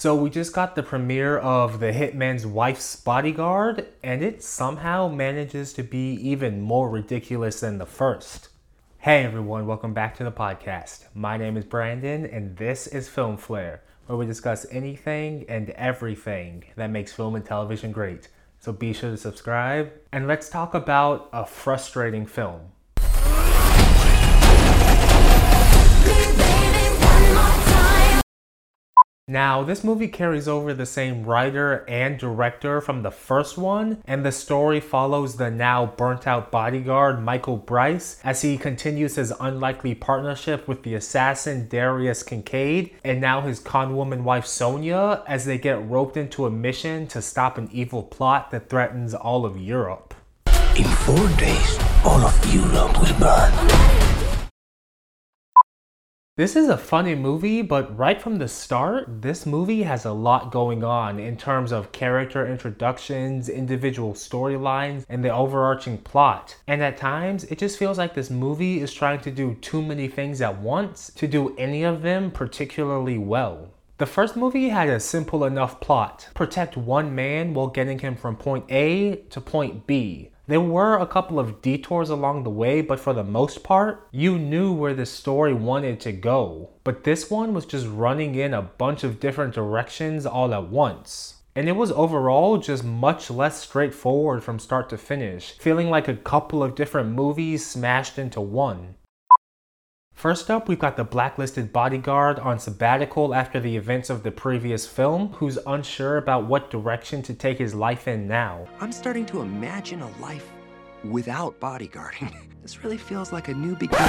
So we just got the premiere of The Hitman's Wife's Bodyguard, and it somehow manages to be even more ridiculous than the first. Hey everyone, welcome back to the podcast. My name is Brandon, and this is Film Flare, where we discuss anything and everything that makes film and television great. So be sure to subscribe, and let's talk about a frustrating film. Now, this movie carries over the same writer and director from the first one, and the story follows the now burnt out bodyguard Michael Bryce as he continues his unlikely partnership with the assassin Darius Kincaid and now his conwoman wife Sonia as they get roped into a mission to stop an evil plot that threatens all of Europe. In four days, all of Europe will burn. This is a funny movie, but right from the start, this movie has a lot going on in terms of character introductions, individual storylines, and the overarching plot. And at times, it just feels like this movie is trying to do too many things at once to do any of them particularly well. The first movie had a simple enough plot protect one man while getting him from point A to point B. There were a couple of detours along the way, but for the most part, you knew where the story wanted to go. But this one was just running in a bunch of different directions all at once. And it was overall just much less straightforward from start to finish, feeling like a couple of different movies smashed into one. First up, we've got the blacklisted bodyguard on sabbatical after the events of the previous film, who's unsure about what direction to take his life in now. I'm starting to imagine a life without bodyguarding. This really feels like a new beginning.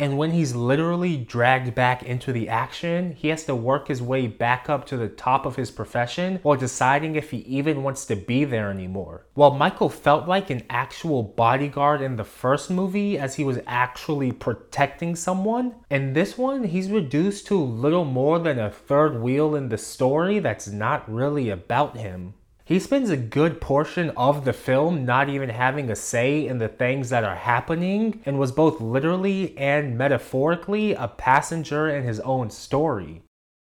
And when he's literally dragged back into the action, he has to work his way back up to the top of his profession while deciding if he even wants to be there anymore. While Michael felt like an actual bodyguard in the first movie as he was actually protecting someone, in this one he's reduced to little more than a third wheel in the story that's not really about him. He spends a good portion of the film not even having a say in the things that are happening and was both literally and metaphorically a passenger in his own story.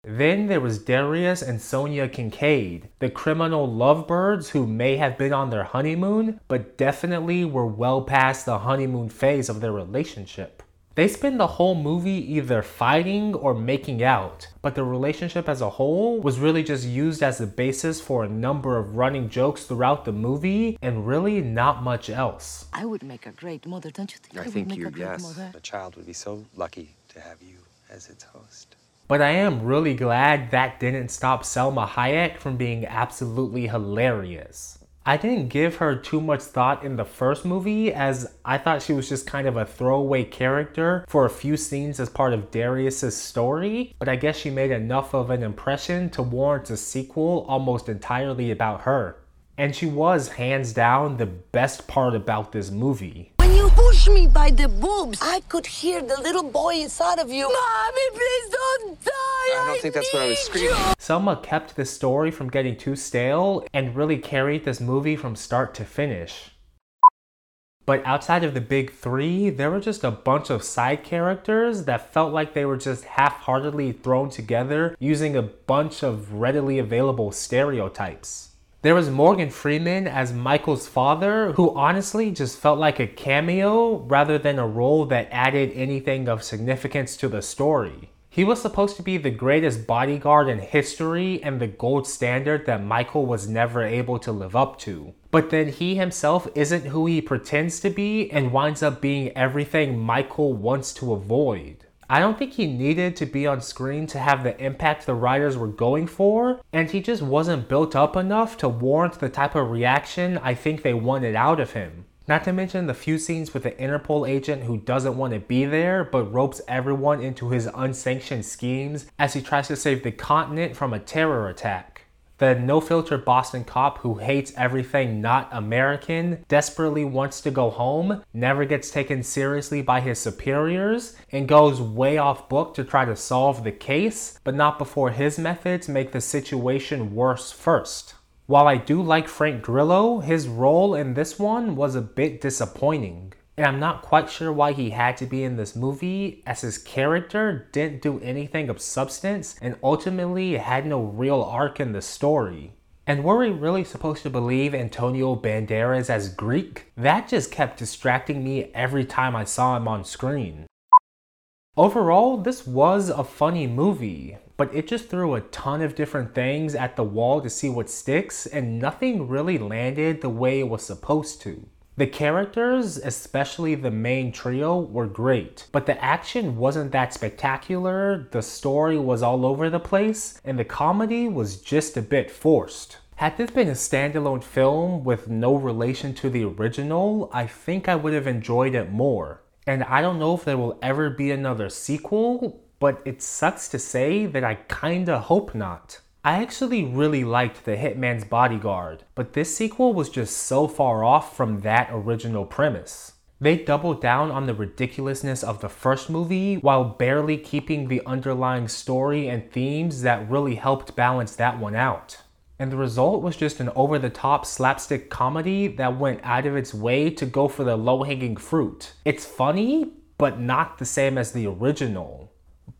Then there was Darius and Sonia Kincaid, the criminal lovebirds who may have been on their honeymoon, but definitely were well past the honeymoon phase of their relationship. They spend the whole movie either fighting or making out, but the relationship as a whole was really just used as the basis for a number of running jokes throughout the movie and really not much else. I would make a great mother, don't you think? I would think you, a yes. mother? A child would be so lucky to have you as its host. But I am really glad that didn't stop Salma Hayek from being absolutely hilarious. I didn't give her too much thought in the first movie as I thought she was just kind of a throwaway character for a few scenes as part of Darius's story, but I guess she made enough of an impression to warrant a sequel almost entirely about her. And she was hands down the best part about this movie. When you push me by the boobs, I could hear the little boy inside of you. Mommy, please don't die. I don't think that's what I was need screaming. you." Salma kept the story from getting too stale and really carried this movie from start to finish. But outside of the big three, there were just a bunch of side characters that felt like they were just half heartedly thrown together using a bunch of readily available stereotypes. There was Morgan Freeman as Michael's father, who honestly just felt like a cameo rather than a role that added anything of significance to the story. He was supposed to be the greatest bodyguard in history and the gold standard that Michael was never able to live up to. But then he himself isn't who he pretends to be and winds up being everything Michael wants to avoid. I don't think he needed to be on screen to have the impact the writers were going for, and he just wasn't built up enough to warrant the type of reaction I think they wanted out of him. Not to mention the few scenes with the Interpol agent who doesn't want to be there but ropes everyone into his unsanctioned schemes as he tries to save the continent from a terror attack. The no filter Boston cop who hates everything not American, desperately wants to go home, never gets taken seriously by his superiors, and goes way off book to try to solve the case, but not before his methods make the situation worse first. While I do like Frank Grillo, his role in this one was a bit disappointing. And I'm not quite sure why he had to be in this movie, as his character didn't do anything of substance and ultimately had no real arc in the story. And were we really supposed to believe Antonio Banderas as Greek? That just kept distracting me every time I saw him on screen. Overall, this was a funny movie, but it just threw a ton of different things at the wall to see what sticks, and nothing really landed the way it was supposed to. The characters, especially the main trio, were great, but the action wasn't that spectacular, the story was all over the place, and the comedy was just a bit forced. Had this been a standalone film with no relation to the original, I think I would have enjoyed it more. And I don't know if there will ever be another sequel, but it sucks to say that I kinda hope not. I actually really liked The Hitman's Bodyguard, but this sequel was just so far off from that original premise. They doubled down on the ridiculousness of the first movie while barely keeping the underlying story and themes that really helped balance that one out and the result was just an over the top slapstick comedy that went out of its way to go for the low hanging fruit. It's funny, but not the same as the original.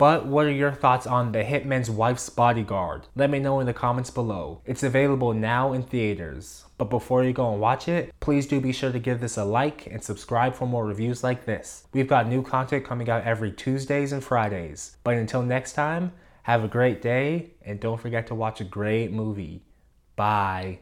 But what are your thoughts on The Hitman's Wife's Bodyguard? Let me know in the comments below. It's available now in theaters. But before you go and watch it, please do be sure to give this a like and subscribe for more reviews like this. We've got new content coming out every Tuesdays and Fridays. But until next time, have a great day and don't forget to watch a great movie. Bye.